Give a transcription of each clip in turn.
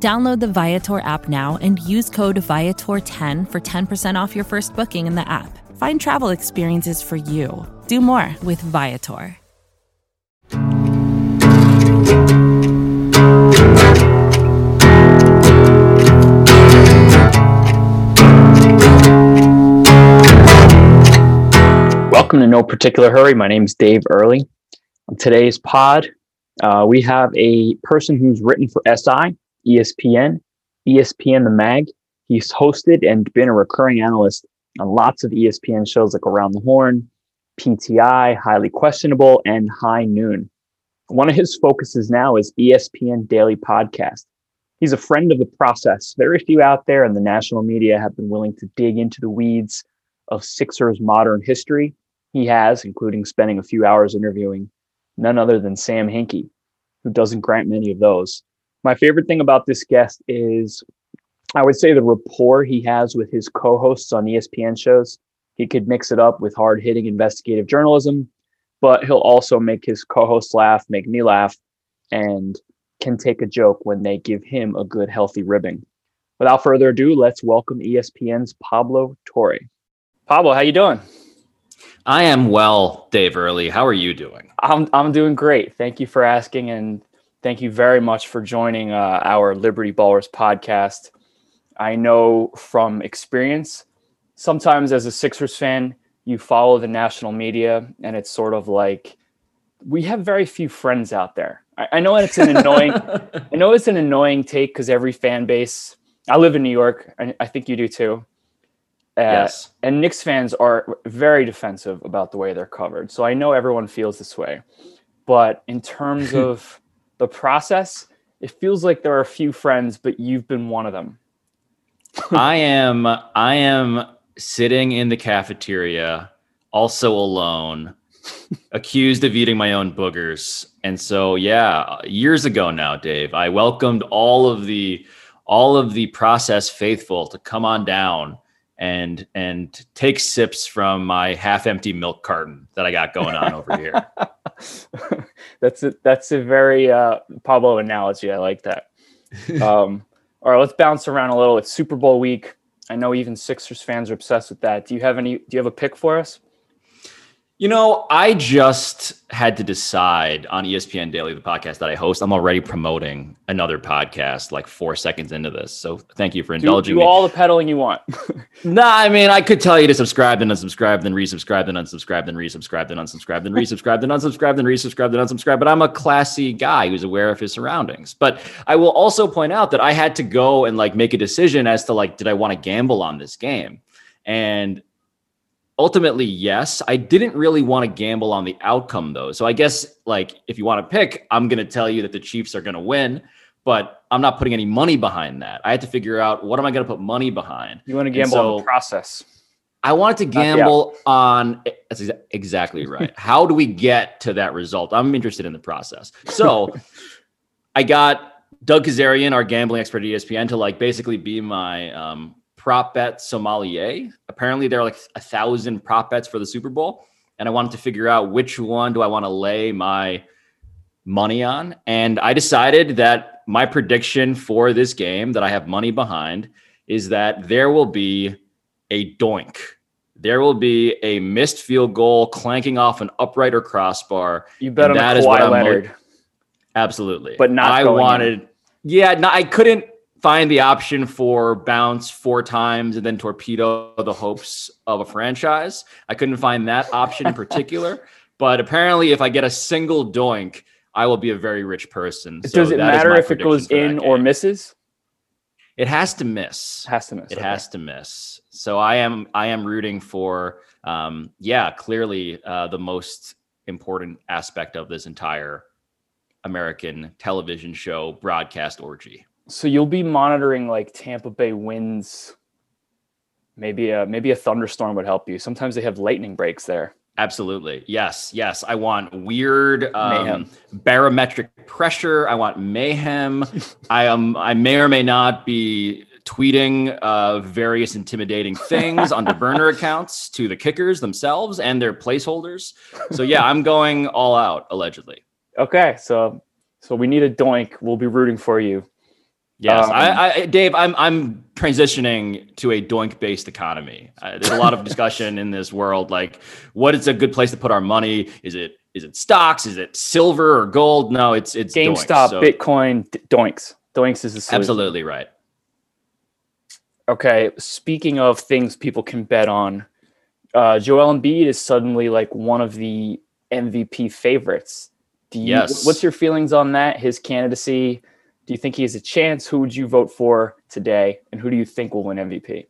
Download the Viator app now and use code Viator10 for 10% off your first booking in the app. Find travel experiences for you. Do more with Viator. Welcome to No Particular Hurry. My name is Dave Early. On today's pod, uh, we have a person who's written for SI, ESPN, ESPN The Mag. He's hosted and been a recurring analyst on lots of ESPN shows like Around the Horn, PTI, Highly Questionable, and High Noon. One of his focuses now is ESPN Daily Podcast. He's a friend of the process. Very few out there in the national media have been willing to dig into the weeds of Sixers modern history he has, including spending a few hours interviewing none other than Sam Hinkie, who doesn't grant many of those. My favorite thing about this guest is I would say the rapport he has with his co hosts on ESPN shows. He could mix it up with hard hitting investigative journalism, but he'll also make his co hosts laugh, make me laugh, and can take a joke when they give him a good, healthy ribbing. Without further ado, let's welcome ESPN's Pablo Torre. Pablo, how you doing? I am well, Dave Early. How are you doing? I'm I'm doing great. Thank you for asking, and thank you very much for joining uh, our Liberty Ballers podcast. I know from experience, sometimes as a Sixers fan, you follow the national media, and it's sort of like we have very few friends out there. I, I know it's an annoying. I know it's an annoying take because every fan base. I live in New York, and I think you do too. Uh, yes. And Knicks fans are very defensive about the way they're covered. So I know everyone feels this way. But in terms of the process, it feels like there are a few friends, but you've been one of them. I am I am sitting in the cafeteria, also alone, accused of eating my own boogers. And so yeah, years ago now, Dave, I welcomed all of the all of the process faithful to come on down and and take sips from my half empty milk carton that I got going on over here. that's a, that's a very uh, Pablo analogy. I like that. Um, all right, let's bounce around a little. It's Super Bowl week. I know even Sixers fans are obsessed with that. Do you have any? Do you have a pick for us? You know, I just had to decide on ESPN Daily, the podcast that I host. I'm already promoting another podcast like four seconds into this. So thank you for indulging do, do me. all the peddling you want. nah, I mean, I could tell you to subscribe, then unsubscribe, then resubscribe, then unsubscribe, then resubscribe, then unsubscribe, then resubscribe, then unsubscribe, then resubscribe, then unsubscribe. But I'm a classy guy who's aware of his surroundings. But I will also point out that I had to go and like make a decision as to like, did I want to gamble on this game? And ultimately yes. I didn't really want to gamble on the outcome though. So i guess like if you want to pick i'm going to tell you that the chiefs are going to win but i'm not putting any money behind that. I had to figure out what am i going to put money behind. You want to gamble so on the process. I wanted to gamble on that's exactly right. How do we get to that result? I'm interested in the process. So i got doug kezirian our gambling expert at espn to like basically be my um, prop bet sommelier. Apparently, there are like a thousand prop bets for the Super Bowl, and I wanted to figure out which one do I want to lay my money on. And I decided that my prediction for this game that I have money behind is that there will be a doink. There will be a missed field goal clanking off an upright or crossbar. You bet on that is what Leonard. Mo- Absolutely. But not I wanted in. yeah, no, I couldn't find the option for bounce four times and then torpedo the hopes of a franchise. I couldn't find that option in particular, but apparently, if I get a single doink, I will be a very rich person. So Does it matter if it goes in or misses? It has to miss. Has to miss. It okay. has to miss. So I am I am rooting for um, yeah, clearly uh, the most important aspect of this entire American television show broadcast orgy. So you'll be monitoring like Tampa Bay winds. maybe a maybe a thunderstorm would help you. Sometimes they have lightning breaks there. Absolutely. Yes. Yes. I want weird um, barometric pressure. I want mayhem. I am. Um, I may or may not be tweeting uh, various intimidating things onto burner accounts to the kickers themselves and their placeholders. So yeah, I'm going all out allegedly. Okay, so so we need a doink. We'll be rooting for you. Yes, um, I, I, Dave, I'm I'm transitioning to a doink based economy. Uh, there's a lot of discussion in this world, like what is a good place to put our money? Is it is it stocks? Is it silver or gold? No, it's it's GameStop, so, Bitcoin, doinks. Doinks is the solution. absolutely right. Okay, speaking of things people can bet on, uh, Joel Embiid is suddenly like one of the MVP favorites. Do you, yes. What's your feelings on that? His candidacy do you think he has a chance? Who would you vote for today? And who do you think will win MVP?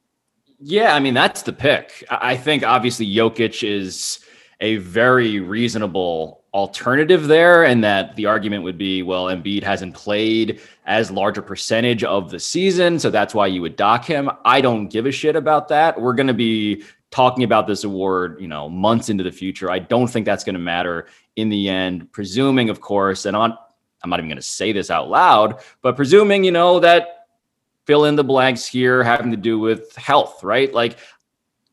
Yeah, I mean, that's the pick. I think obviously Jokic is a very reasonable alternative there, and that the argument would be, well, Embiid hasn't played as large a percentage of the season, so that's why you would dock him. I don't give a shit about that. We're going to be talking about this award, you know, months into the future. I don't think that's going to matter in the end, presuming, of course, and on I'm not even going to say this out loud, but presuming, you know, that fill in the blanks here having to do with health, right? Like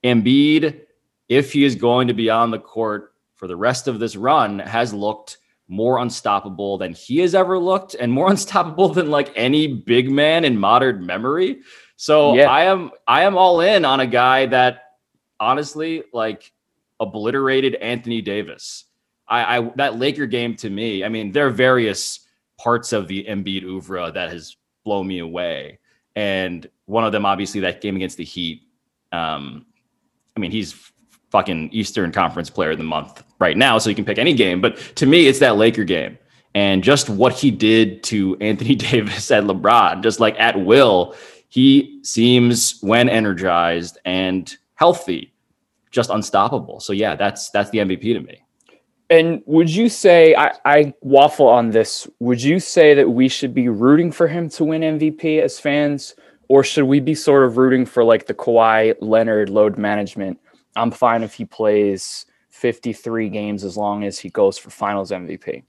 Embiid, if he is going to be on the court for the rest of this run, has looked more unstoppable than he has ever looked and more unstoppable than like any big man in modern memory. So yeah. I am I am all in on a guy that honestly like obliterated Anthony Davis. I, I that Laker game to me, I mean, there are various parts of the Embiid oeuvre that has blown me away. And one of them, obviously, that game against the Heat. Um, I mean, he's fucking Eastern Conference Player of the Month right now, so you can pick any game. But to me, it's that Laker game. And just what he did to Anthony Davis at LeBron, just like at will, he seems when energized and healthy, just unstoppable. So yeah, that's that's the MVP to me. And would you say I, I waffle on this? Would you say that we should be rooting for him to win MVP as fans, or should we be sort of rooting for like the Kawhi Leonard load management? I'm fine if he plays 53 games as long as he goes for Finals MVP.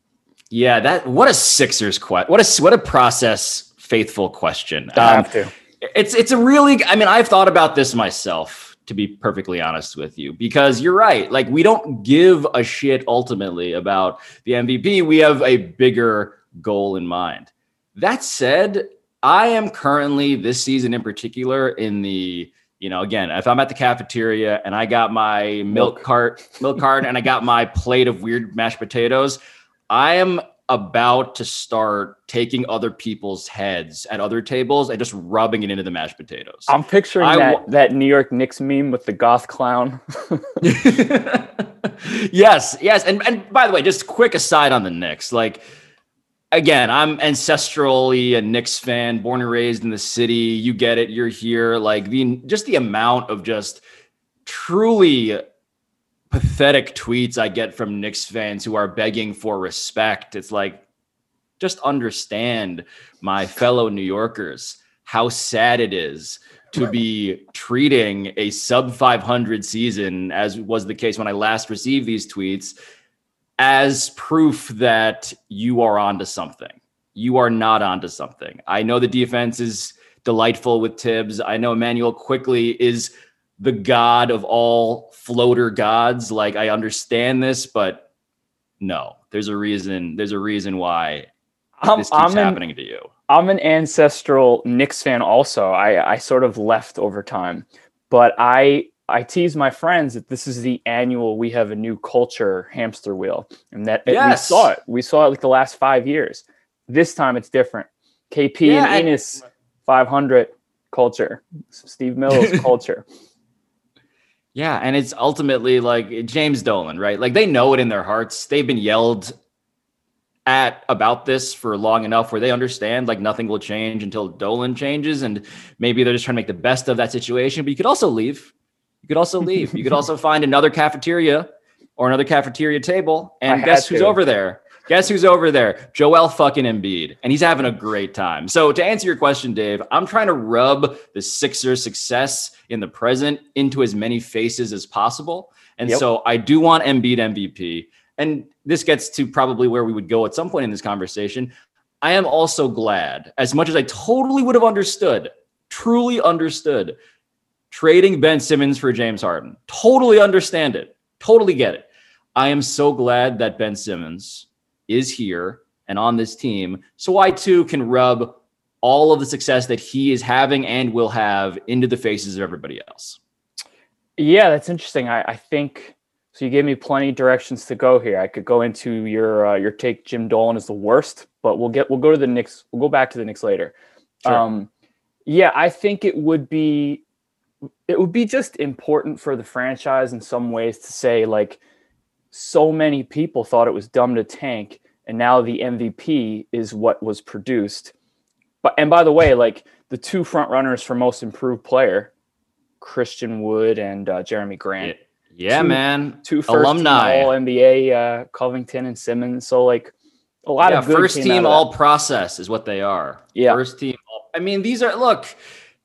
Yeah, that what a Sixers question. What a what a process faithful question. I have um, to. It's it's a really. I mean, I've thought about this myself to be perfectly honest with you, because you're right. Like, we don't give a shit ultimately about the MVP. We have a bigger goal in mind. That said, I am currently this season in particular in the, you know, again, if I'm at the cafeteria and I got my milk cart, milk cart, and I got my plate of weird mashed potatoes, I am about to start taking other people's heads at other tables and just rubbing it into the mashed potatoes. I'm picturing I, that that New York Knicks meme with the goth clown. yes, yes. And and by the way, just quick aside on the Knicks, like again, I'm ancestrally a Knicks fan, born and raised in the city. You get it, you're here. Like the just the amount of just truly pathetic tweets I get from Knicks fans who are begging for respect. It's like, just understand, my fellow New Yorkers, how sad it is to be treating a sub 500 season, as was the case when I last received these tweets, as proof that you are onto something. You are not onto something. I know the defense is delightful with Tibbs. I know Immanuel Quickley is the god of all floater gods. Like I understand this, but no, there's a reason. There's a reason why I'm, this keeps I'm happening an, to you. I'm an ancestral Knicks fan. Also, I I sort of left over time, but I I tease my friends that this is the annual we have a new culture hamster wheel, and that yes. we saw it. We saw it like the last five years. This time it's different. KP yeah, and Enes, 500 culture. Steve Mills culture. Yeah, and it's ultimately like James Dolan, right? Like they know it in their hearts. They've been yelled at about this for long enough where they understand like nothing will change until Dolan changes and maybe they're just trying to make the best of that situation, but you could also leave. You could also leave. you could also find another cafeteria or another cafeteria table and guess who's over there? Guess who's over there? Joel fucking Embiid, and he's having a great time. So to answer your question, Dave, I'm trying to rub the Sixers' success in the present into as many faces as possible, and yep. so I do want Embiid MVP. And this gets to probably where we would go at some point in this conversation. I am also glad, as much as I totally would have understood, truly understood, trading Ben Simmons for James Harden. Totally understand it. Totally get it. I am so glad that Ben Simmons is here and on this team. So I too can rub all of the success that he is having and will have into the faces of everybody else. Yeah, that's interesting. I, I think so. You gave me plenty of directions to go here. I could go into your uh, your take. Jim Dolan is the worst, but we'll get we'll go to the Knicks. We'll go back to the Knicks later. Sure. Um, yeah, I think it would be it would be just important for the franchise in some ways to say like so many people thought it was dumb to tank and now the MVP is what was produced. But and by the way, like the two front runners for most improved player, Christian Wood and uh, Jerami Grant. Yeah, two, man. Two first alumni, all NBA, uh, Covington and Simmons. So like a lot yeah, of first team all process is what they are. Yeah, first team. I mean, these are look.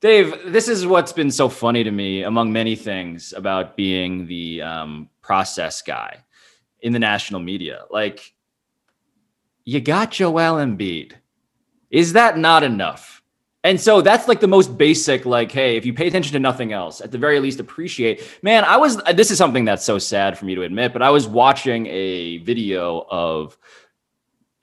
Dave, this is what's been so funny to me among many things about being the um, process guy in the national media. Like, you got Joel Embiid. Is that not enough? And so that's like the most basic, like, hey, if you pay attention to nothing else, at the very least appreciate. Man, I was, this is something that's so sad for me to admit, but I was watching a video of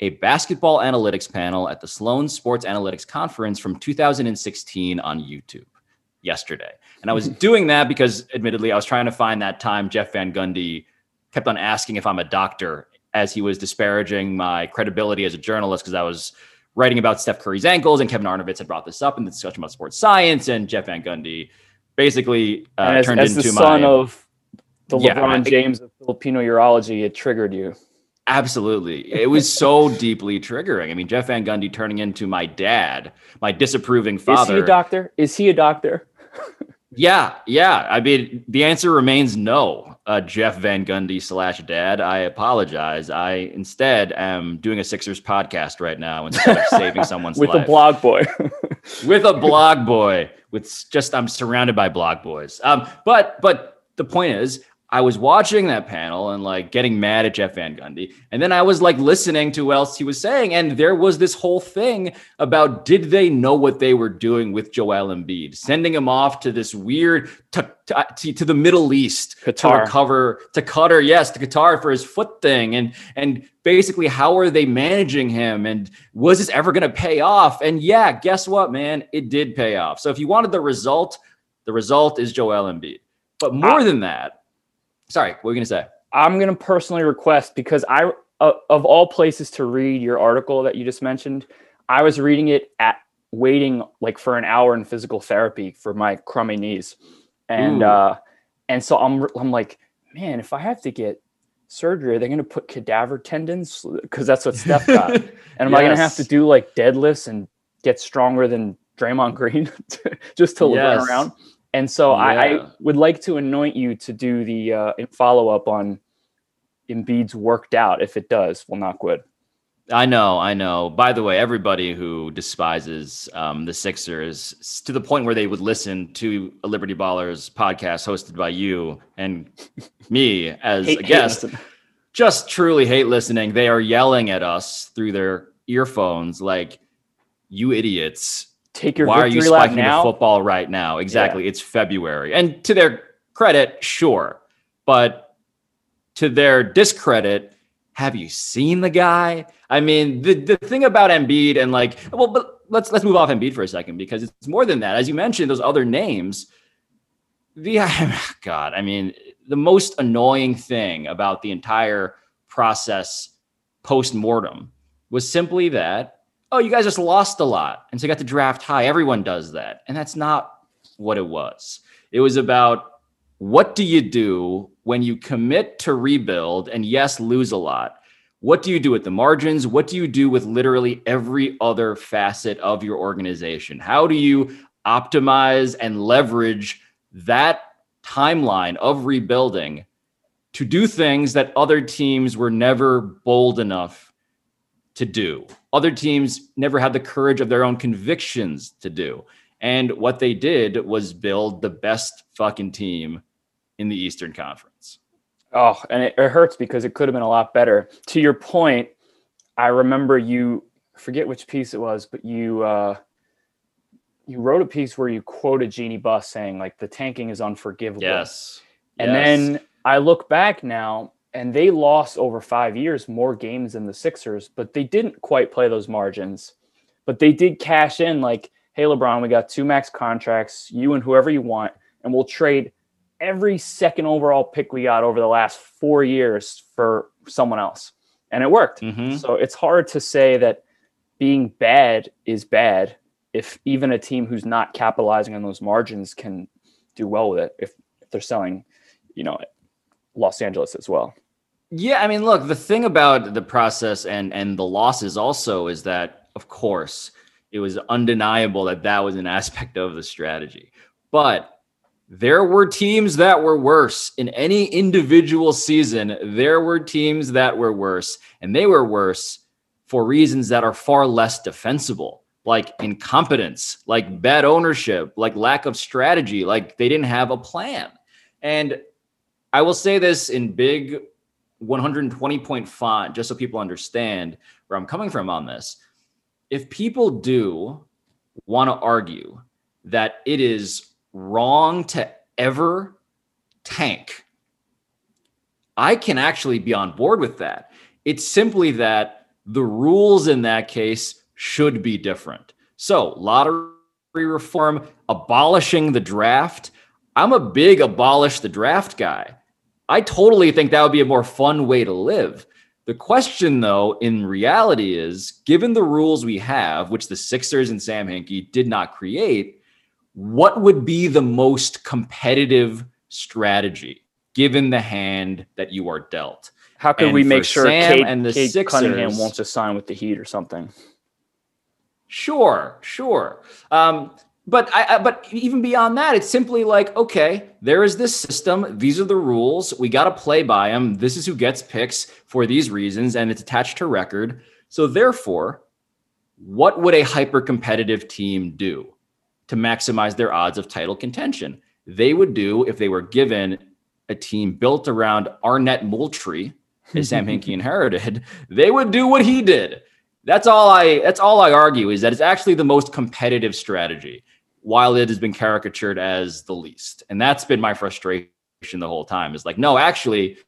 a basketball analytics panel at the Sloan Sports Analytics Conference from 2016 on YouTube yesterday. And I was doing that because, admittedly, I was trying to find that time Jeff Van Gundy kept on asking if I'm a doctor as he was disparaging my credibility as a journalist because I was writing about Steph Curry's ankles and Kevin Arnovitz had brought this up in the discussion about sports science and Jeff Van Gundy basically uh, as, turned as into the son of the yeah, LeBron James of Filipino urology. It triggered you. Absolutely. It was so deeply triggering. I mean, Jeff Van Gundy turning into my dad, my disapproving father. Is he a doctor? Is he a doctor? yeah, yeah. I mean, the answer remains no. Uh, Jeff Van Gundy slash dad. I apologize. I instead am doing a Sixers podcast right now instead of saving someone's life. with life. a blog boy. with a blog boy. With just I'm surrounded by blog boys. Um, but but the point is, I was watching that panel and like getting mad at Jeff Van Gundy. And then I was like listening to what else he was saying. And there was this whole thing about did they know what they were doing with Joel Embiid, sending him off to this weird, to, to, to the Middle East Qatar. to recover, to Qatar, yes, to Qatar for his foot thing. And, and basically, how are they managing him? And was this ever going to pay off? And yeah, guess what, man? It did pay off. So if you wanted the result, the result is Joel Embiid. But more than that, Sorry, what were you going to say? I'm going to personally request because I, uh, of all places to read your article that you just mentioned, I was reading it at waiting like for an hour in physical therapy for my crummy knees, and Ooh. uh, and so I'm I'm like, man, if I have to get surgery, are they going to put cadaver tendons because that's what Steph got, and am yes. I going to have to do like deadlifts and get stronger than Draymond Green just to yes. run around? And so yeah. I, I, would like to anoint you to do the uh, follow up on Embiid's worked out if it does. Well, not good. I know, I know. By the way, everybody who despises um, the Sixers to the point where they would listen to a Liberty Ballers podcast hosted by you and me as hate, a guest, just truly hate listening. They are yelling at us through their earphones like, "You idiots! Take your why are you spiking the football right now? Exactly. Yeah. It's February. And to their credit, sure. But to their discredit, have you seen the guy? I mean, the, the thing about Embiid and like, well, but let's let's move off Embiid for a second because it's more than that. As you mentioned, those other names. The God, I mean, the most annoying thing about the entire process post mortem was simply that oh, you guys just lost a lot. And so you got to draft high. Everyone does that. And that's not what it was. It was about what do you do when you commit to rebuild and yes, lose a lot? What do you do with the margins? What do you do with literally every other facet of your organization? How do you optimize and leverage that timeline of rebuilding to do things that other teams were never bold enough to do. Other teams never had the courage of their own convictions to do. And what they did was build the best fucking team in the Eastern Conference. Oh, and it, it hurts because it could have been a lot better. To your point, I remember you forget which piece it was, but you uh, you wrote a piece where you quoted Jeanie Buss saying like the tanking is unforgivable. Yes. And yes. then I look back now and they lost over five years more games than the Sixers, but they didn't quite play those margins. But they did cash in like, hey LeBron, we got two max contracts, you and whoever you want, and we'll trade every second overall pick we got over the last four years for someone else. And it worked. Mm-hmm. So it's hard to say that being bad is bad if even a team who's not capitalizing on those margins can do well with it if, if they're selling, you know, Los Angeles as well. Yeah, I mean, look, the thing about the process and and the losses also is that of course it was undeniable that that was an aspect of the strategy. But there were teams that were worse in any individual season. There were teams that were worse, and they were worse for reasons that are far less defensible, like incompetence, like bad ownership, like lack of strategy, like they didn't have a plan. And I will say this in big 120 point font, just so people understand where I'm coming from on this. If people do want to argue that it is wrong to ever tank. I can actually be on board with that. It's simply that the rules in that case should be different. So, lottery reform, abolishing the draft. I'm a big abolish the draft guy. I totally think that would be a more fun way to live. The question, though, in reality is given the rules we have, which the Sixers and Sam Hinkie did not create, what would be the most competitive strategy given the hand that you are dealt? How can and we make sure Sam Cade, and the Cade Sixers, Cunningham wants to sign with the Heat or something? Sure, sure. Um, but I, I, but even beyond that, it's simply like, okay, there is this system. These are the rules. We got to play by them. This is who gets picks for these reasons, and it's attached to record. So therefore, what would a hyper competitive team do? to maximize their odds of title contention. They would do if they were given a team built around Arnett Moultrie, as Sam Hinkie inherited, they would do what he did. That's all I that's all I argue is that it's actually the most competitive strategy, while it has been caricatured as the least. And that's been my frustration the whole time. Is like, no, actually,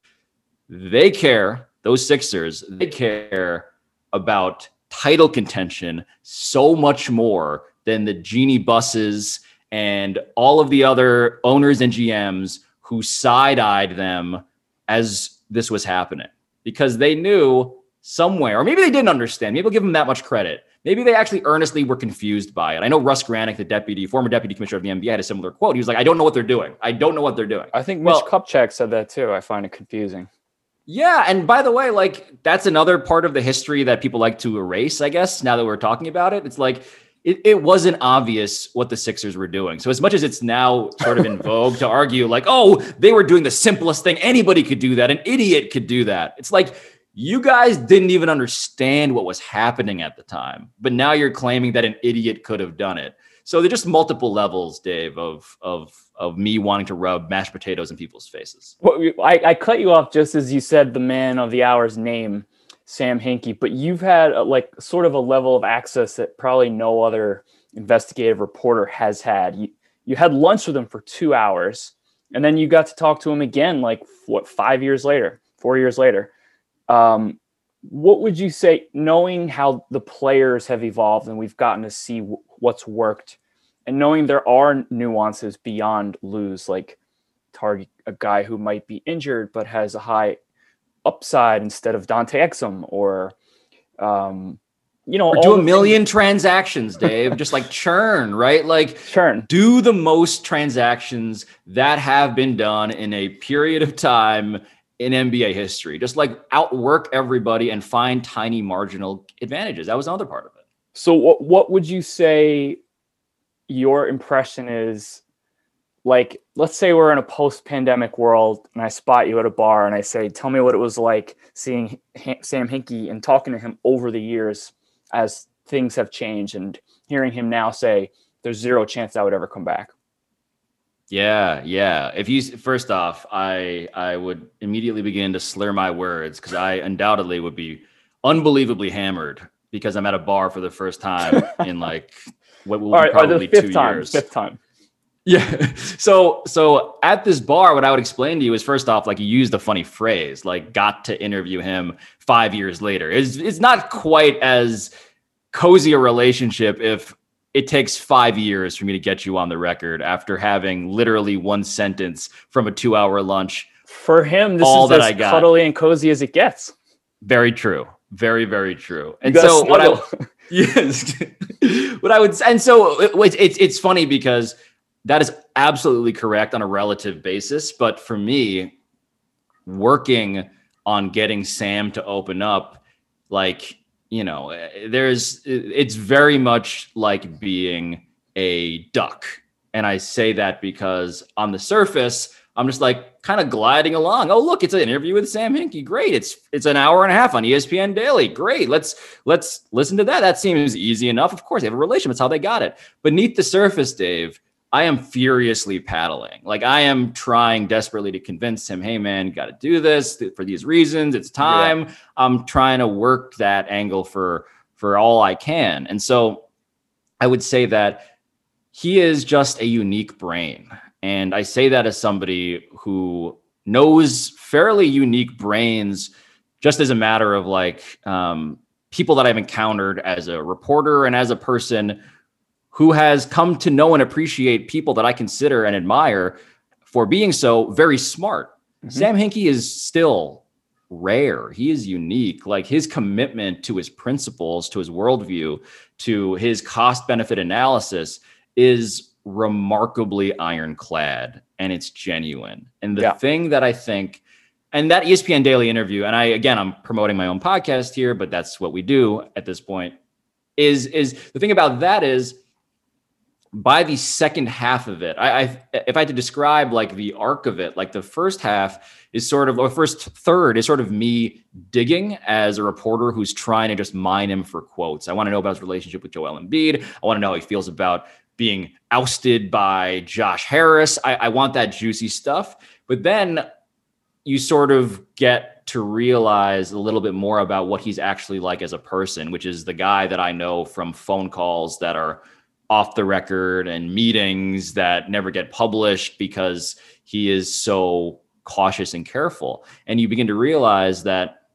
they care, those Sixers, they care about title contention so much more than the Jeanie Busses and all of the other owners and GMs who side eyed them as this was happening because they knew somewhere, or maybe they didn't understand. Maybe I'll give them that much credit. Maybe they actually earnestly were confused by it. I know Russ Granik, the deputy, former deputy commissioner of the NBA, had a similar quote. He was like, I don't know what they're doing. I don't know what they're doing. I think Mitch well, Kupchak said that too. I find it confusing. Yeah. And by the way, like that's another part of the history that people like to erase, I guess, now that we're talking about it. It's like it, it wasn't obvious what the Sixers were doing. So as much as it's now sort of in vogue to argue like, oh, they were doing the simplest thing. Anybody could do that. An idiot could do that. It's like you guys didn't even understand what was happening at the time. But now you're claiming that an idiot could have done it. So there's just multiple levels, Dave, of of of me wanting to rub mashed potatoes in people's faces. Well, I, I cut you off just as you said the man of the hour's name. Sam Hinkie, but you've had a, like sort of a level of access that probably no other investigative reporter has had. You you had lunch with him for two hours, and then you got to talk to him again, like what five years later, four years later. Um, what would you say, knowing how the players have evolved and we've gotten to see w- what's worked, and knowing there are nuances beyond lose, like target a guy who might be injured but has a high upside instead of Dante Exum or um, you know, do a million things. transactions, Dave, just like churn, right? Like churn. Do the most transactions that have been done in a period of time in NBA history. Just like outwork everybody and find tiny marginal advantages. That was another part of it. So what what would you say your impression is like let's say we're in a post-pandemic world and i spot you at a bar and i say tell me what it was like seeing sam hinkie and talking to him over the years as things have changed and hearing him now say there's zero chance i would ever come back yeah yeah if you first off i i would immediately begin to slur my words because i undoubtedly would be unbelievably hammered because i'm at a bar for the first time in like what will be probably two time, years fifth time yeah. So so at this bar, what I would explain to you is first off, like you used a funny phrase, like got to interview him five years later. It's it's not quite as cozy a relationship if it takes five years for me to get you on the record after having literally one sentence from a two hour lunch. For him, this all is that as I got. cuddly and cozy as it gets. Very true. Very, very true. And so what I yes, what I would and so uh, it, it's it's funny because that is absolutely correct on a relative basis. But for me, working on getting Sam to open up, like, you know, eh, there's, eh, it's very much like being a duck. And I say that because on the surface, I'm just like kind of gliding along. Oh, look, it's an interview with Sam Hinkie. Great. It's it's an hour and a half on ESPN Daily. Great. Let's let's listen to that. That seems easy enough. Of course, they have a relationship. That's how they got it. Beneath the surface, Dave, I am furiously paddling. Like I am trying desperately to convince him, hey man, got to do this for these reasons. It's time. Yeah. I'm trying to work that angle for for all I can. And so I would say that he is just a unique brain. And I say that as somebody who knows fairly unique brains just as a matter of like um, people that I've encountered as a reporter and as a person who has come to know and appreciate people that I consider and admire for being so very smart. Mm-hmm. Sam Hinkie is still rare. He is unique. Like his commitment to his principles, to his worldview, to his cost benefit analysis is remarkably ironclad and it's genuine. And the yeah. thing that I think, and that ESPN Daily interview, and I again, I'm promoting my own podcast here, but that's what we do at this point. Is is the thing about that is by the second half of it, I, I, if I had to describe like the arc of it, like the first half is sort of, or first third is sort of me digging as a reporter who's trying to just mine him for quotes. I want to know about his relationship with Joel Embiid. I want to know how he feels about being ousted by Josh Harris. I, I want that juicy stuff. But then you sort of get to realize a little bit more about what he's actually like as a person, which is the guy that I know from phone calls that are off the record and meetings that never get published because he is so cautious and careful. And you begin to realize that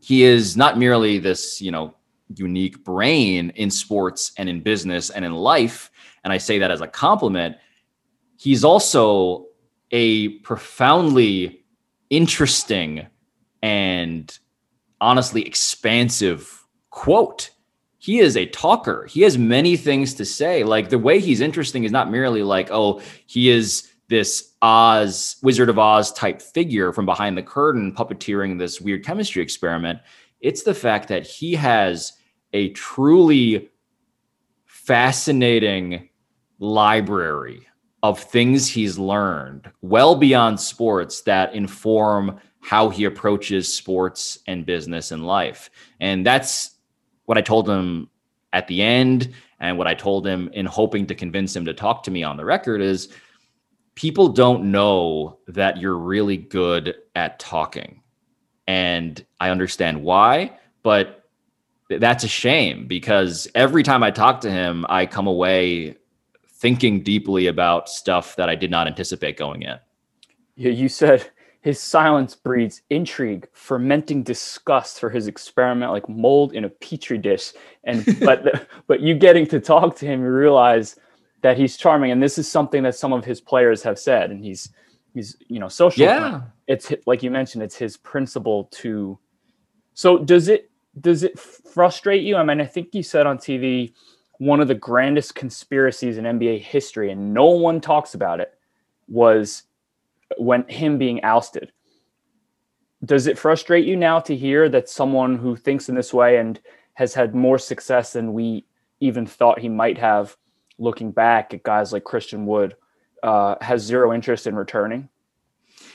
he is not merely this, you know, unique brain in sports and in business and in life. And I say that as a compliment. He's also a profoundly interesting and honestly expansive quote he is a talker. He has many things to say. Like the way he's interesting is not merely like, oh, he is this Oz, Wizard of Oz type figure from behind the curtain puppeteering this weird chemistry experiment. It's the fact that he has a truly fascinating library of things he's learned well beyond sports that inform how he approaches sports and business and life. And that's what I told him at the end and what I told him in hoping to convince him to talk to me on the record is people don't know that you're really good at talking. And I understand why, but that's a shame because every time I talk to him, I come away thinking deeply about stuff that I did not anticipate going in. Yeah, you said his silence breeds intrigue, fermenting disgust for his experiment like mold in a petri dish. And but but you getting to talk to him, you realize that he's charming. And this is something that some of his players have said. And he's he's you know social. Yeah, it's like you mentioned, it's his principle to. So does it does it frustrate you? I mean, I think you said on TV one of the grandest conspiracies in NBA history, and no one talks about it, was when him being ousted. Does it frustrate you now to hear that someone who thinks in this way and has had more success than we even thought he might have, looking back at guys like Christian Wood, uh, has zero interest in returning.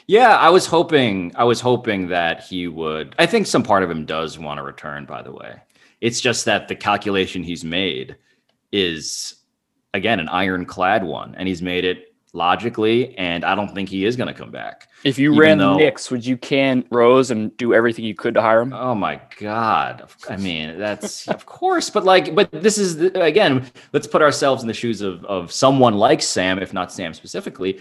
Yeah, I was hoping. I was hoping that he would. I think some part of him does want to return. By the way, it's just that the calculation he's made is again an ironclad one, and he's made it logically, and I don't think he is going to come back. If you ran though, the Knicks, would you can Rose and do everything you could to hire him? Oh my god! I mean, that's of course, but like, but this is again. Let's put ourselves in the shoes of of someone like Sam, if not Sam specifically.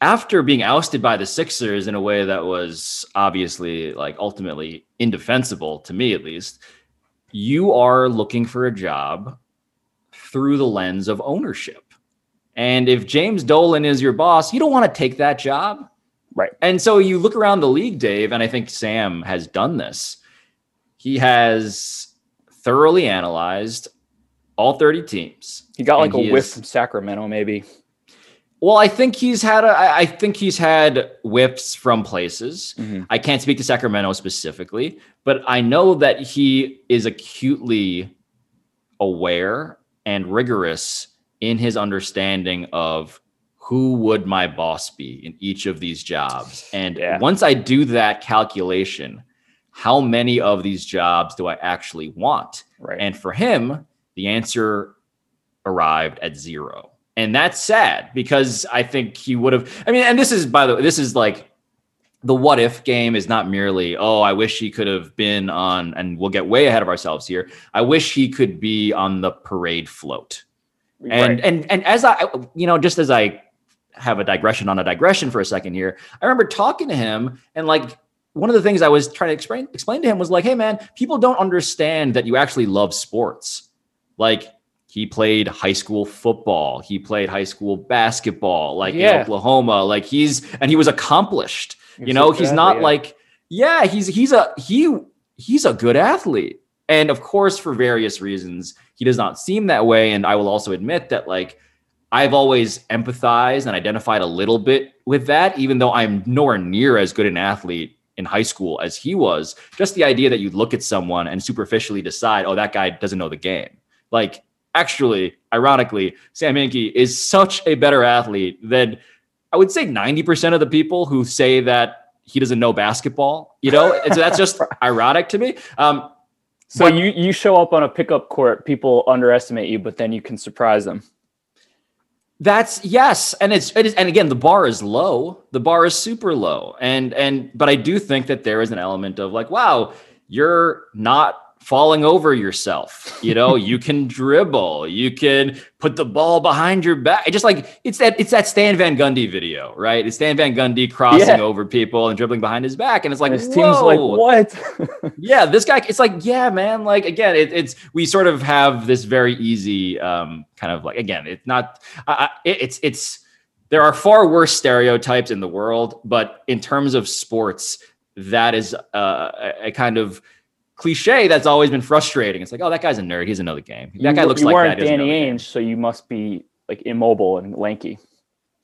After being ousted by the Sixers in a way that was obviously like ultimately indefensible to me, at least, you are looking for a job through the lens of ownership and if James Dolan is your boss, you don't want to take that job. Right. And so you look around the league, Dave, and I think Sam has done this. He has thoroughly analyzed all 30 teams. He got like a whiff is, from Sacramento, maybe. Well, I think he's had a I think he's had whiffs from places. Mm-hmm. I can't speak to Sacramento specifically, but I know that he is acutely aware and rigorous in his understanding of who would my boss be in each of these jobs. And yeah. once I do that calculation, how many of these jobs do I actually want? Right. And for him, the answer arrived at zero. And that's sad because I think he would have. I mean, and this is, by the way, this is like the what if game is not merely, oh, I wish he could have been on, and we'll get way ahead of ourselves here. I wish he could be on the parade float and right. and and as I, you know, just as I have a digression on a digression for a second here, I remember talking to him and like one of the things I was trying to explain explain to him was like, hey man, people don't understand that you actually love sports. Like he played high school football, he played high school basketball, like yeah. in Oklahoma. Like he's and he was accomplished. You know, he's not yeah. like, yeah, he's he's a he he's a good athlete. And of course, for various reasons, he does not seem that way. And I will also admit that, like, I've always empathized and identified a little bit with that, even though I'm nowhere near as good an athlete in high school as he was. Just the idea that you look at someone and superficially decide, oh, that guy doesn't know the game. Like, actually, ironically, Sam Hinkie is such a better athlete than I would say 90% of the people who say that he doesn't know basketball, you know? and so that's just ironic to me. Um, so but, you you show up on a pickup court, people underestimate you, but then you can surprise them. That's yes, and it's it is, and again, the bar is low. The bar is super low, and and but I do think that there is an element of like, wow, you're not falling over yourself. You know, you can dribble, you can put the ball behind your back. just like it's that it's that Stan Van Gundy video, right? It's Stan Van Gundy crossing yeah. over people and dribbling behind his back, and it's like and his Whoa. team's like what? yeah, this guy. It's like yeah, man. Like again, it, it's we sort of have this very easy um, kind of like again, it's not. It, it's it's there are far worse stereotypes in the world, but in terms of sports, that is uh, a, a kind of cliche that's always been frustrating. It's like, oh, that guy's a nerd. He's the game. That you, guy looks you like weren't that. Danny Ainge, so you must be like immobile and lanky.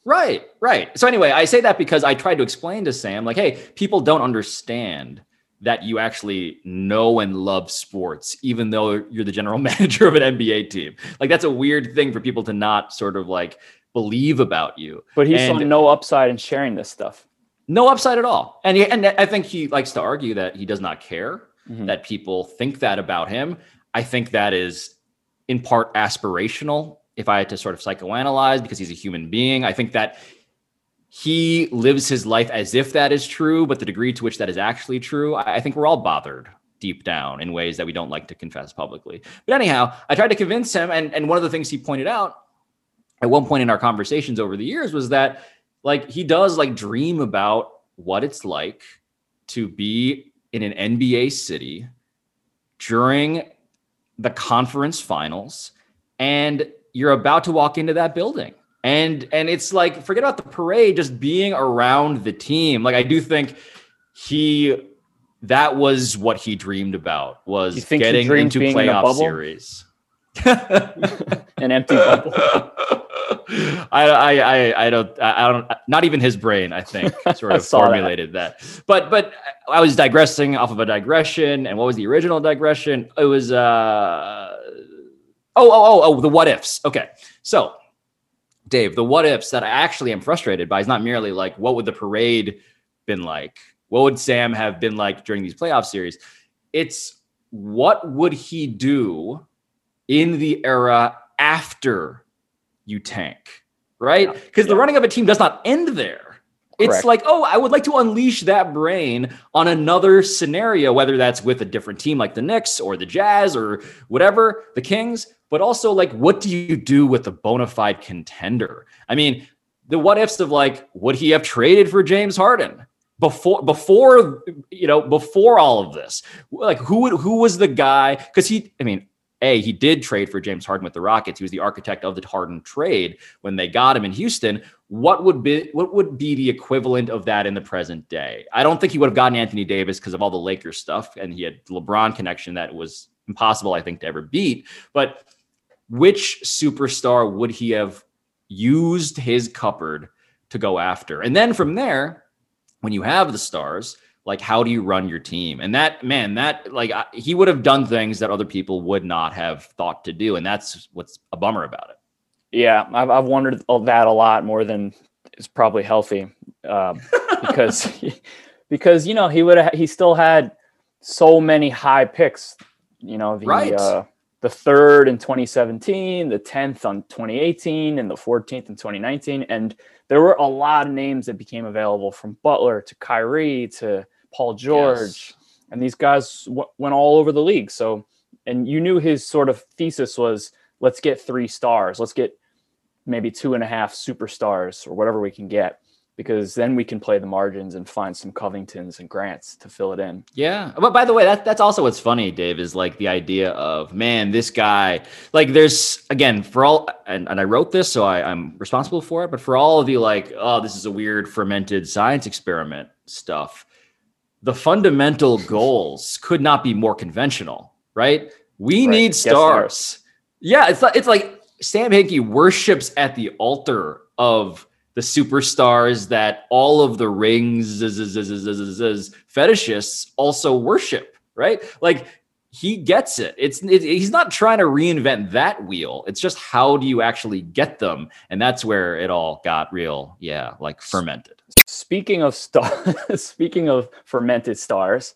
Right, right. So anyway, I say that because I tried to explain to Sam, like, hey, people don't understand that you actually know and love sports, even though you're the general manager of an NBA team. Like that's a weird thing for people to not sort of like believe about you. But he and, saw no upside in sharing this stuff. No upside at all. And he, and I think he likes to argue that he does not care mm-hmm. that people think that about him. I think that is in part aspirational. If I had to sort of psychoanalyze, because he's a human being, I think that he lives his life as if that is true, but the degree to which that is actually true, I think we're all bothered deep down in ways that we don't like to confess publicly. But anyhow, I tried to convince him, and and one of the things he pointed out at one point in our conversations over the years was that like he does like dream about what it's like to be in an NBA city during the conference finals and you're about to walk into that building. And and it's like forget about the parade just being around the team. Like i do think he that was what he dreamed about was getting into playoff series. An empty bubble I, I, I, I don't, I don't, not even his brain, I think, sort of formulated that. that. But, but I was digressing off of a digression. And what was the original digression? It was, uh, oh, oh, oh, oh, the what ifs. Okay. So Dave, the what ifs that I actually am frustrated by is not merely like what would the parade been like? What would Sam have been like during these playoff series? It's what would he do in the era after you tank, right? Because yeah. the running of a team does not end there. It's Correct. like, oh, I would like to unleash that brain on another scenario, whether that's with a different team like the Knicks or the Jazz or whatever, the Kings, but also like, what do you do with a bona fide contender? I mean, the what ifs of like, would he have traded for James Harden? Before, before you know, before all of this, like who would, who was the guy? Because he, I mean, a, he did trade for James Harden with the Rockets. He was the architect of the Harden trade when they got him in Houston. What would be what would be the equivalent of that in the present day? I don't think he would have gotten Anthony Davis because of all the Lakers stuff, and he had LeBron connection that was impossible, I think, to ever beat. But which superstar would he have used his cupboard to go after? And then from there, when you have the stars, like how do you run your team and that man that like I, he would have done things that other people would not have thought to do and that's what's a bummer about it yeah i've, I've wondered that a lot more than is probably healthy uh, because because you know he would have he still had so many high picks you know the right. uh, the third in 2017 the 10th on 2018 and the 14th in 2019 and there were a lot of names that became available from Butler to Kyrie to Paul George, yes. and these guys w- went all over the league. So, and you knew his sort of thesis was let's get three stars, let's get maybe two and a half superstars or whatever we can get because then we can play the margins and find some Covingtons and Grants to fill it in. Yeah. But by the way, that, that's also what's funny, Dave, is like the idea of, man, this guy, like there's, again, for all, and, and I wrote this, so I, I'm responsible for it, but for all of you like, oh, this is a weird fermented science experiment stuff, the fundamental goals could not be more conventional, right? We right. need stars. Yeah. It's like, it's like Sam Hinkie worships at the altar of the superstars that all of the rings fetishists also worship, right? Like he gets it. It's it, he's not trying to reinvent that wheel. It's just how do you actually get them, and that's where it all got real. Yeah, like fermented. Speaking of stars, speaking of fermented stars,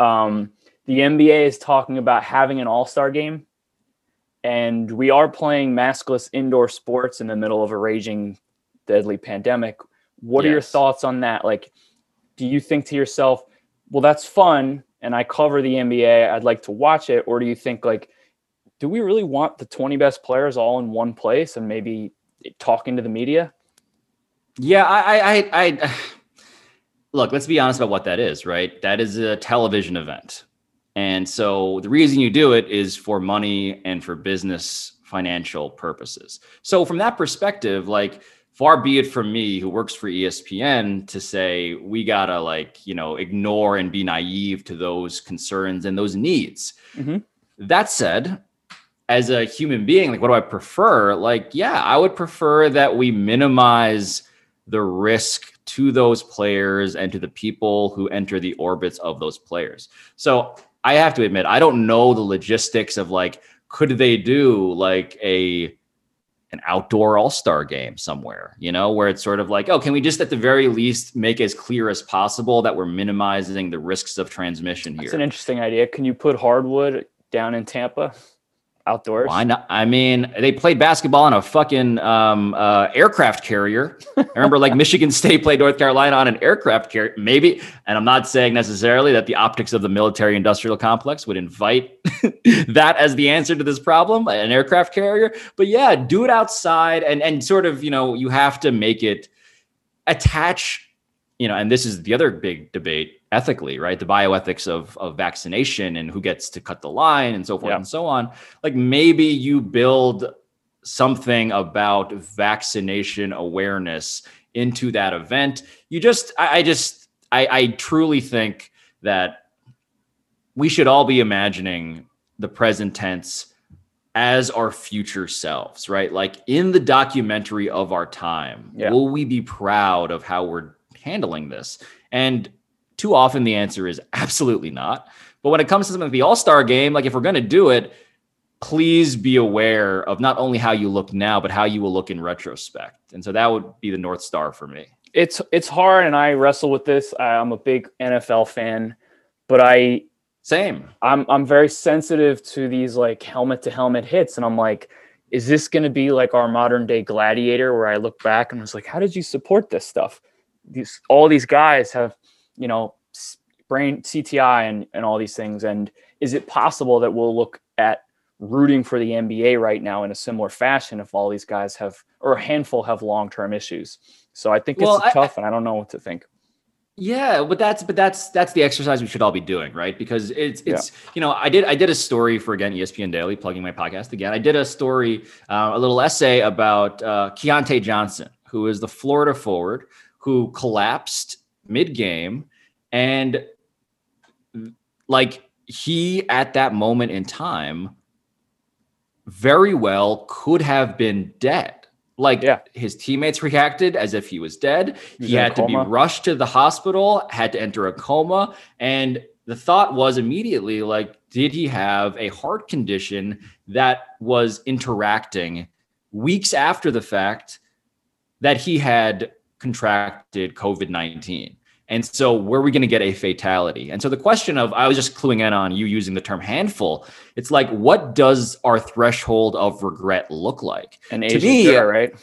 um, the NBA is talking about having an All Star game, and we are playing maskless indoor sports in the middle of a raging deadly pandemic. What yes. are your thoughts on that? Like, do you think to yourself, well, that's fun and I cover the NBA, I'd like to watch it? Or do you think, like, do we really want the 20 best players all in one place and maybe talking to the media? Yeah, I, I, I, look, let's be honest about what that is, right? That is a television event. And so the reason you do it is for money and for business financial purposes. So from that perspective, like far be it from me who works for espn to say we gotta like you know ignore and be naive to those concerns and those needs mm-hmm. that said as a human being like what do i prefer like yeah i would prefer that we minimize the risk to those players and to the people who enter the orbits of those players. So i have to admit i don't know the logistics of like could they do like a an outdoor all-star game somewhere you know where it's sort of like oh can we just at the very least make as clear as possible that we're minimizing the risks of transmission here? It's an interesting idea. Can you put hardwood down in tampa outdoors. Why not? I mean, they played basketball on a fucking um, uh, aircraft carrier. I remember like Michigan State played North Carolina on an aircraft carrier. Maybe, and I'm not saying necessarily that the optics of the military industrial complex would invite that as the answer to this problem, an aircraft carrier. But yeah, do it outside and and sort of you know you have to make it attach you know, and this is the other big debate ethically, right? The bioethics of of vaccination and who gets to cut the line and so forth yeah. and so on. Like maybe you build something about vaccination awareness into that event. You just, I, I just, I, I truly think that we should all be imagining the present tense as our future selves, right? Like in the documentary of our time, yeah. will we be proud of how we're handling this? And too often the answer is absolutely not. But when it comes to something like the All Star game, like if we're going to do it, please be aware of not only how you look now, but how you will look in retrospect. And so that would be the North Star for me. It's it's hard, and I wrestle with this. I'm a big NFL fan, but I same. I'm I'm very sensitive to these like helmet to helmet hits, and I'm like, is this going to be like our modern day gladiator, where I look back and I was like, how did you support this stuff? These all these guys have, you know, brain CTE and and all these things, and is it possible that we'll look at rooting for the NBA right now in a similar fashion if all these guys have or a handful have long term issues. So I think it's well, tough, and I don't know what to think. Yeah, but that's but that's that's the exercise we should all be doing, right? Because it's it's yeah. you know I did I did a story for again ESPN Daily, plugging my podcast again. I did a story, uh, a little essay about uh, Keyontae Johnson, who is the Florida forward who collapsed mid game, and like he at that moment in time very well could have been dead. Like yeah. his teammates reacted as if he was dead. He, he had to be rushed to the hospital, had to enter a coma. And the thought was immediately like, did he have a heart condition that was interacting weeks after the fact that he had contracted COVID 19? And so, were we going to get a fatality? And so, the question of I was just cluing in on you using the term handful. It's like, what does our threshold of regret look like? And to me, fair, right?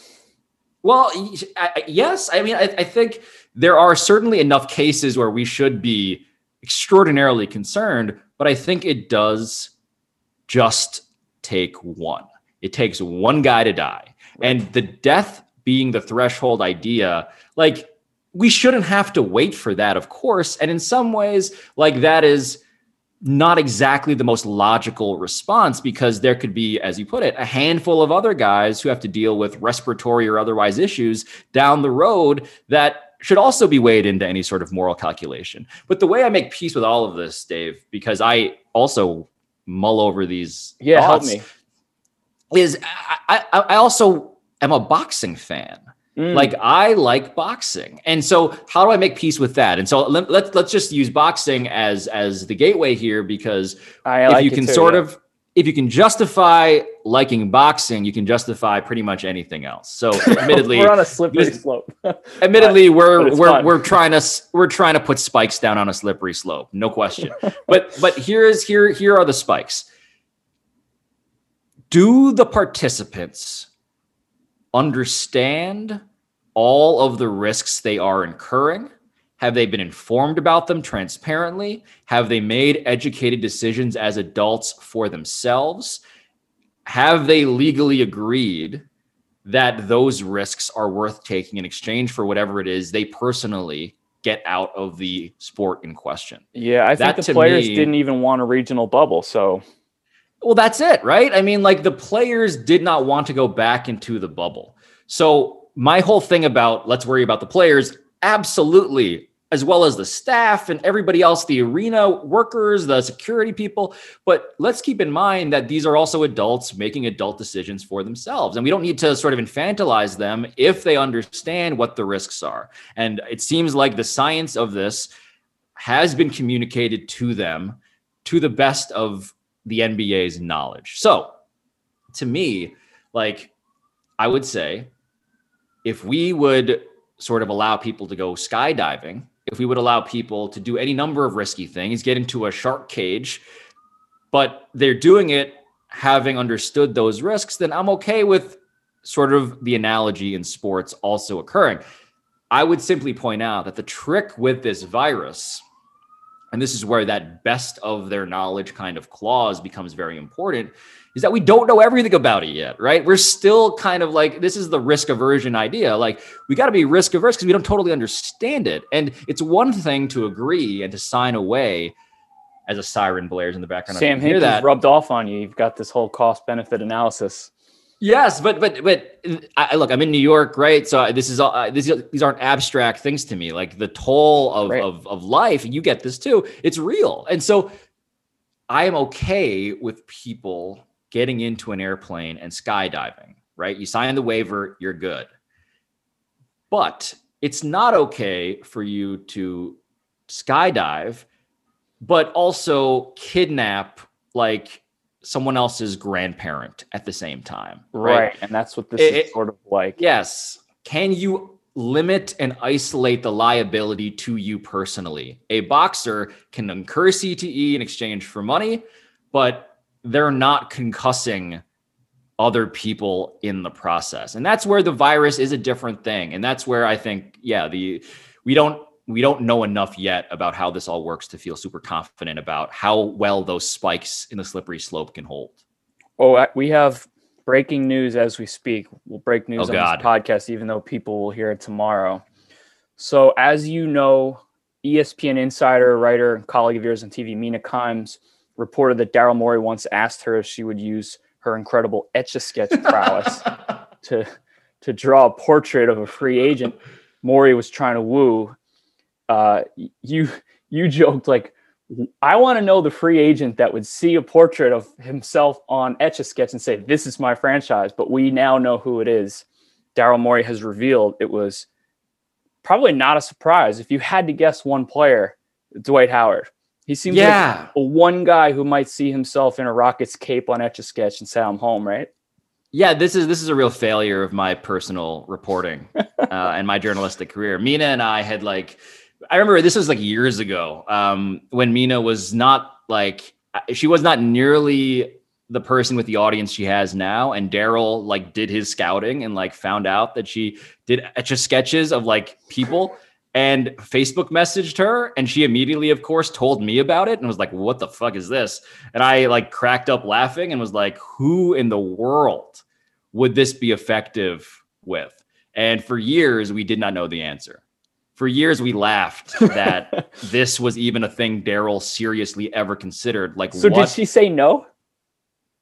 Well, I, yes. I mean, I, I think there are certainly enough cases where we should be extraordinarily concerned, but I think it does just take one. It takes one guy to die. And the death being the threshold idea, like we shouldn't have to wait for that, of course. And in some ways, like that is not exactly the most logical response because there could be, as you put it, a handful of other guys who have to deal with respiratory or otherwise issues down the road that should also be weighed into any sort of moral calculation. But the way I make peace with all of this, Dave, because I also mull over these yeah, thoughts, help me. is I, I, I also am a boxing fan. Mm. Like I like boxing. And so how do I make peace with that? And so let, let's let's just use boxing as as the gateway here because I if like you can too, sort yeah. of if you can justify liking boxing, you can justify pretty much anything else. So, admittedly, we're on a slippery slope. admittedly, we're we're fun. we're trying to we're trying to put spikes down on a slippery slope, no question. but but here is here here are the spikes. Do the participants understand all of the risks they are incurring? Have they been informed about them transparently? Have they made educated decisions as adults for themselves? Have they legally agreed that those risks are worth taking in exchange for whatever it is they personally get out of the sport in question? Yeah, I think that, the players me, didn't even want a regional bubble. So, well, that's it, right? I mean, like the players did not want to go back into the bubble. So, my whole thing about let's worry about the players, absolutely, as well as the staff and everybody else, the arena workers, the security people. But let's keep in mind that these are also adults making adult decisions for themselves. And we don't need to sort of infantilize them if they understand what the risks are. And it seems like the science of this has been communicated to them to the best of the NBA's knowledge. So to me, like, I would say if we would sort of allow people to go skydiving, if we would allow people to do any number of risky things, get into a shark cage, but they're doing it having understood those risks, then I'm okay with sort of the analogy in sports also occurring. I would simply point out that the trick with this virus, and this is where that best of their knowledge kind of clause becomes very important, is that we don't know everything about it yet, right? We're still kind of like this is the risk aversion idea. Like we got to be risk averse because we don't totally understand it. And it's one thing to agree and to sign away as a siren blares in the background. Sam hear that rubbed off on you. You've got this whole cost benefit analysis. Yes, but but but I look. I'm in New York, right? So this is all. Uh, this, these aren't abstract things to me. Like the toll of, right. of of life, you get this too. It's real, and so I am okay with people getting into an airplane and skydiving, right? You sign the waiver, you're good. But it's not okay for you to skydive, but also kidnap like someone else's grandparent at the same time. Right. right? And that's what this it, is sort of like. Yes. Can you limit and isolate the liability to you personally? A boxer can incur CTE in exchange for money, but they're not concussing other people in the process. And that's where the virus is a different thing. And that's where I think, yeah, the we don't we don't know enough yet about how this all works to feel super confident about how well those spikes in the slippery slope can hold. Oh, we have breaking news as we speak. We'll break news oh, on God. this podcast, even though people will hear it tomorrow. So, as you know, ESPN insider, writer, and colleague of yours on TV, Mina Kimes, reported that Daryl Morey once asked her if she would use her incredible etch a sketch prowess to to draw a portrait of a free agent Morey was trying to woo uh, you you joked like I want to know the free agent that would see a portrait of himself on Etch a Sketch and say, This is my franchise. But we now know who it is. Daryl Morey has revealed it was probably not a surprise. If you had to guess one player, Dwight Howard. He seems yeah. like one guy who might see himself in a Rockets cape on Etch a Sketch and say, I'm home, right? Yeah, this is this is a real failure of my personal reporting uh, and my journalistic career. Mina and I had like I remember this was like years ago um, when Mina was not like she was not nearly the person with the audience she has now. And Daryl like did his scouting and like found out that she did etch sketches of like people and Facebook messaged her and she immediately, of course, told me about it and was like, what the fuck is this? And I like cracked up laughing and was like, who in the world would this be effective with? And for years, we did not know the answer for years we laughed that this was even a thing Daryl seriously ever considered. Like, so what? did she say no?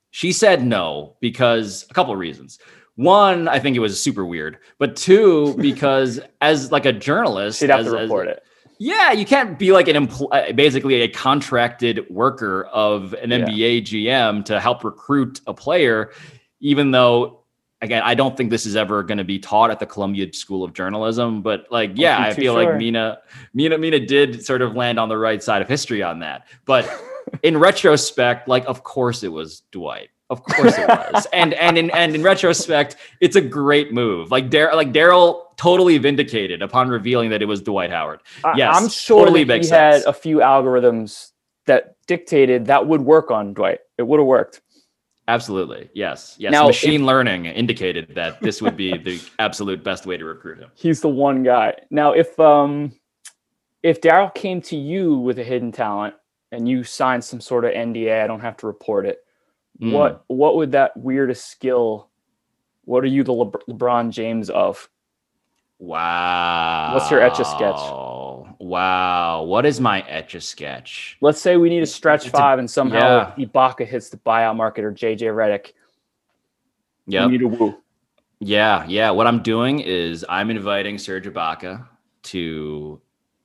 She said no because a couple of reasons. One, I think it was super weird, but two, because as like a journalist, she'd have as, to report as, it. Yeah, you can't be like an empl- uh, basically a contracted worker of an yeah. NBA GM to help recruit a player, even though again, I don't think this is ever going to be taught at the Columbia School of Journalism, but like, yeah, I feel sure. like Mina, Mina, Mina did sort of land on the right side of history on that. But in retrospect, like, of course it was Dwight. Of course it was. and and in and in retrospect, it's a great move. Like Dar- like Daryl totally vindicated upon revealing that it was Dwight Howard. Yes, I'm sure totally he sense. had a few algorithms that dictated that would work on Dwight. It would have worked. Absolutely. Yes. Yes. Now, Machine if, learning indicated that this would be the absolute best way to recruit him. He's the one guy. Now, if um if Daryl came to you with a hidden talent and you signed some sort of NDA, I don't have to report it. Mm. What what would that weirdest skill? What are you the Le- LeBron James of? Wow. What's your etch a sketch? Wow. What is my etch a sketch? Let's say we need a stretch five and somehow yeah. Ibaka hits the buyout market or JJ Redick. Yeah. need a woo. Yeah. Yeah. What I'm doing is I'm inviting Serge Ibaka to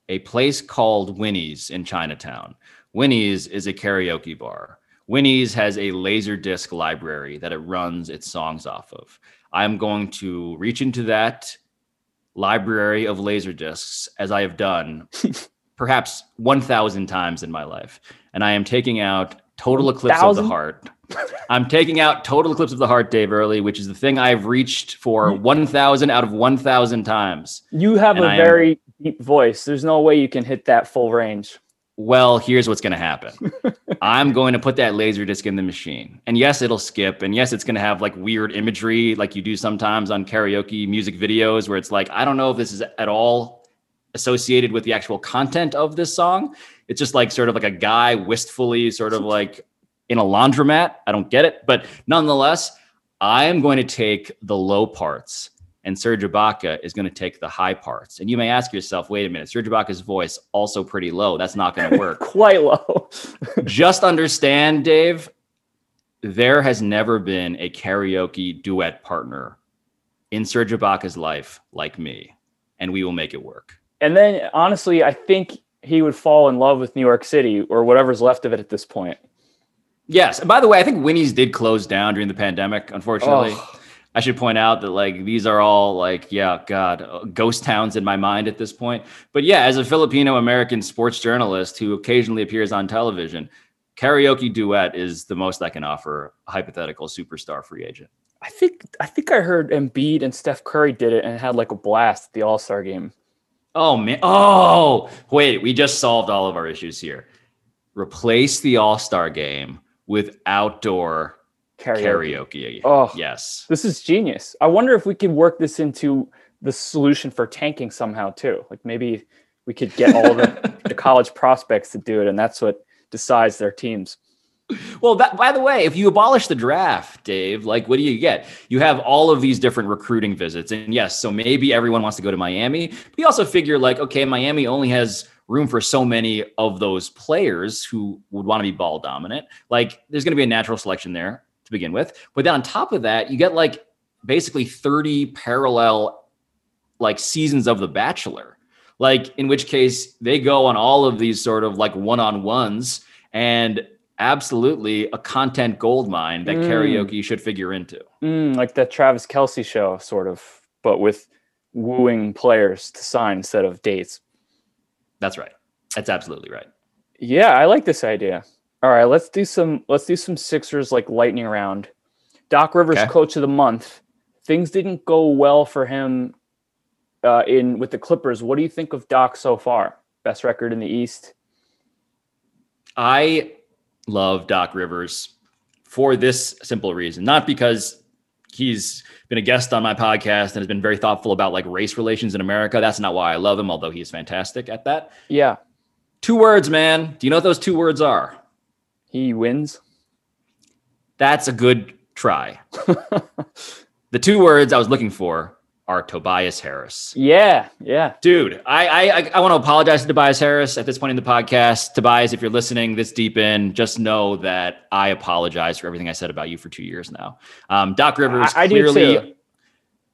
a place called Winnie's in Chinatown. Winnie's is a karaoke bar. Winnie's has a laser disc library that it runs its songs off of. I'm going to reach into that library of laser discs as I have done perhaps 1,000 times in my life. And I am taking out Total Eclipse 1, of the Heart. I'm taking out Total Eclipse of the Heart, Dave Early, which is the thing I've reached for 1,000 out of 1,000 times. You have and a I very am, deep voice. There's no way you can hit that full range well, here's what's going to happen. I'm going to put that laser disc in the machine. And yes, it'll skip. And yes, it's going to have like weird imagery like you do sometimes on karaoke music videos where it's like, I don't know if this is at all associated with the actual content of this song. It's just like sort of like a guy wistfully sort of like in a laundromat. I don't get it. But nonetheless, I am going to take the low parts and Serge Ibaka is going to take the high parts. And you may ask yourself, wait a minute, Serge Ibaka's voice also pretty low. That's not going to work. Quite low. Just understand, Dave, there has never been a karaoke duet partner in Serge Ibaka's life like me, and we will make it work. And then, honestly, I think he would fall in love with New York City or whatever's left of it at this point. Yes. And by the way, I think Winnie's did close down during the pandemic, unfortunately. Oh. I should point out that like these are all like yeah god uh, ghost towns in my mind at this point. But yeah, as a Filipino American sports journalist who occasionally appears on television, karaoke duet is the most I can offer a hypothetical superstar free agent. I think I think I heard Embiid and Steph Curry did it and had like a blast at the All Star game. Oh man! Oh wait, we just solved all of our issues here. Replace the All Star game with outdoor karaoke. karaoke. Oh yes, this is genius. I wonder if we could work this into the solution for tanking somehow too. Like maybe we could get all the, the college prospects to do it, and that's what decides their teams. Well, that, by the way, if you abolish the draft, Dave, like what do you get? You have all of these different recruiting visits. And yes, so maybe everyone wants to go to Miami. But you also figure like, okay, Miami only has room for so many of those players who would want to be ball dominant. Like there's going to be a natural selection there begin with. But then on top of that, you get like basically 30 parallel like seasons of The Bachelor. Like in which case they go on all of these sort of like one-on-ones and absolutely a content gold mine that mm. karaoke should figure into. Mm, like the Travis Kelce show, sort of, but with wooing players to sign instead of dates. That's right. That's absolutely right. Yeah, I like this idea. All right, let's do some let's do some Sixers like lightning round. Doc Rivers, okay. coach of the month. Things didn't go well for him uh, in with the Clippers. What do you think of Doc so far? Best record in the East. I love Doc Rivers for this simple reason, not because he's been a guest on my podcast and has been very thoughtful about like race relations in America. That's not why I love him, although he's fantastic at that. Yeah. Two words, man. Do you know what those two words are? He wins. That's a good try. the two words I was looking for are Tobias Harris. Yeah, yeah, dude. I I I want to apologize to Tobias Harris at this point in the podcast. Tobias, if you're listening this deep in, just know that I apologize for everything I said about you for two years now. Um, Doc Rivers I, I clearly,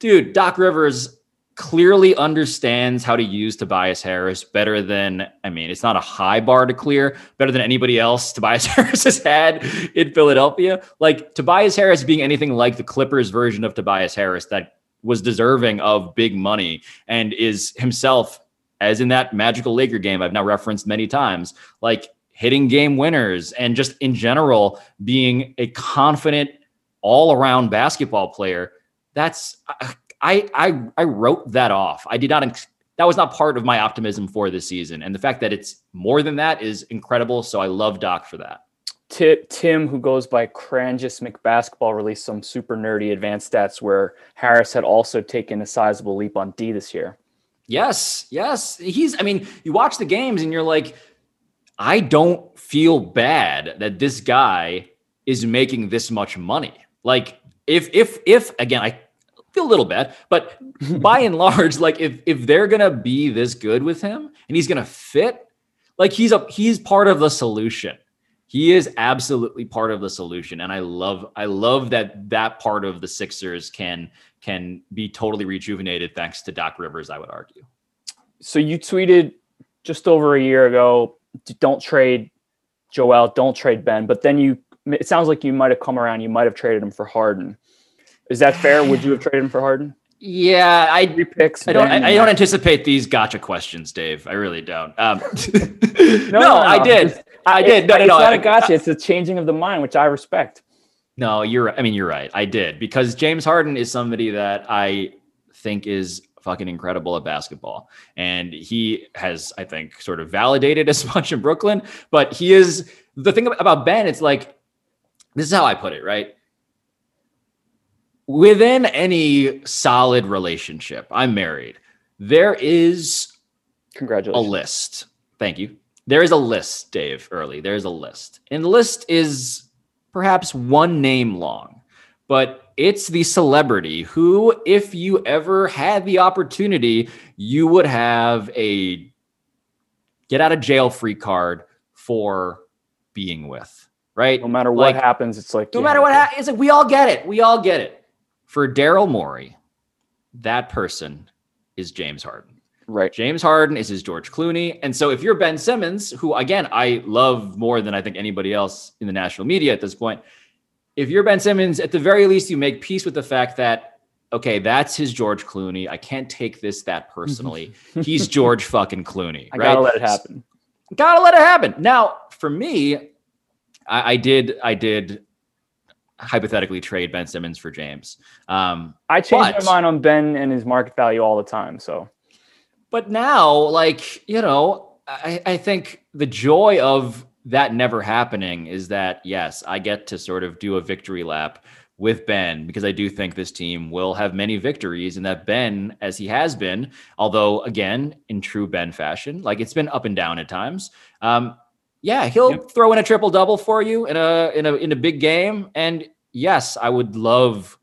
dude. Doc Rivers clearly understands how to use Tobias Harris better than I mean, it's not a high bar to clear, better than anybody else Tobias Harris has had in Philadelphia. Like Tobias Harris being anything like the Clippers version of Tobias Harris that was deserving of big money and is himself, as in that magical Laker game I've now referenced many times, like hitting game winners and just in general being a confident all around basketball player. That's uh, I I I wrote that off. I did not that was not part of my optimism for this season. And the fact that it's more than that is incredible. So I love Doc for that. Tim, who goes by Crangus McBasketball, released some super nerdy advanced stats where Harris had also taken a sizable leap on D this year. Yes, yes. He's, I mean, you watch the games and you're like, I don't feel bad that this guy is making this much money. Like, if, if, if, again, I a little bad, but by and large, like, if, if they're going to be this good with him and he's going to fit, like, he's a, he's part of the solution. He is absolutely part of the solution. And i love i love that that part of the sixers can can be totally rejuvenated thanks to doc rivers i would argue. So you tweeted just over a year ago don't trade joel don't trade ben but then you it sounds like you might have come around you might have traded him for harden is that fair would you have traded him for harden yeah, I picks. I don't. I, I, don't anticipate these gotcha questions, Dave. I really don't. Um, no, no, no, I did. I did. No, no, it's no. not a gotcha. It's a changing of the mind, which I respect. No, you're. I mean, you're right. I did because James Harden is somebody that I think is fucking incredible at basketball, and he has, I think, sort of validated as much in Brooklyn. But he is the thing about Ben. It's like this is how I put it. Right. Within any solid relationship, I'm married. There is congratulations a list. Thank you there is a list, Dave Early. There's a list. And the list is perhaps one name long, but it's the celebrity who, if you ever had the opportunity, you would have a get out of jail free card for being with, right? No matter what like, happens, it's like no matter what happens, it's like we all get it. We all get it. For Daryl Morey, that person is James Harden. Right. James Harden is his George Clooney. And so if you're Ben Simmons, who again, I love more than I think anybody else in the national media at this point, if you're Ben Simmons, at the very least, you make peace with the fact that, okay, that's his George Clooney. I can't take this that personally. He's George fucking Clooney. I right? gotta let it happen. Gotta let it happen. Now, for me, I, I did. I did hypothetically trade Ben Simmons for James. Um, I change but, my mind on Ben and his market value all the time. So, but now, like you know, I, I think the joy of that never happening is that yes, I get to sort of do a victory lap with Ben because I do think this team will have many victories and that Ben, as he has been, although again, in true Ben fashion, like it's been up and down at times. Um, yeah, he'll yep. throw in a triple double for you in a in a in a big game. And yes, I would love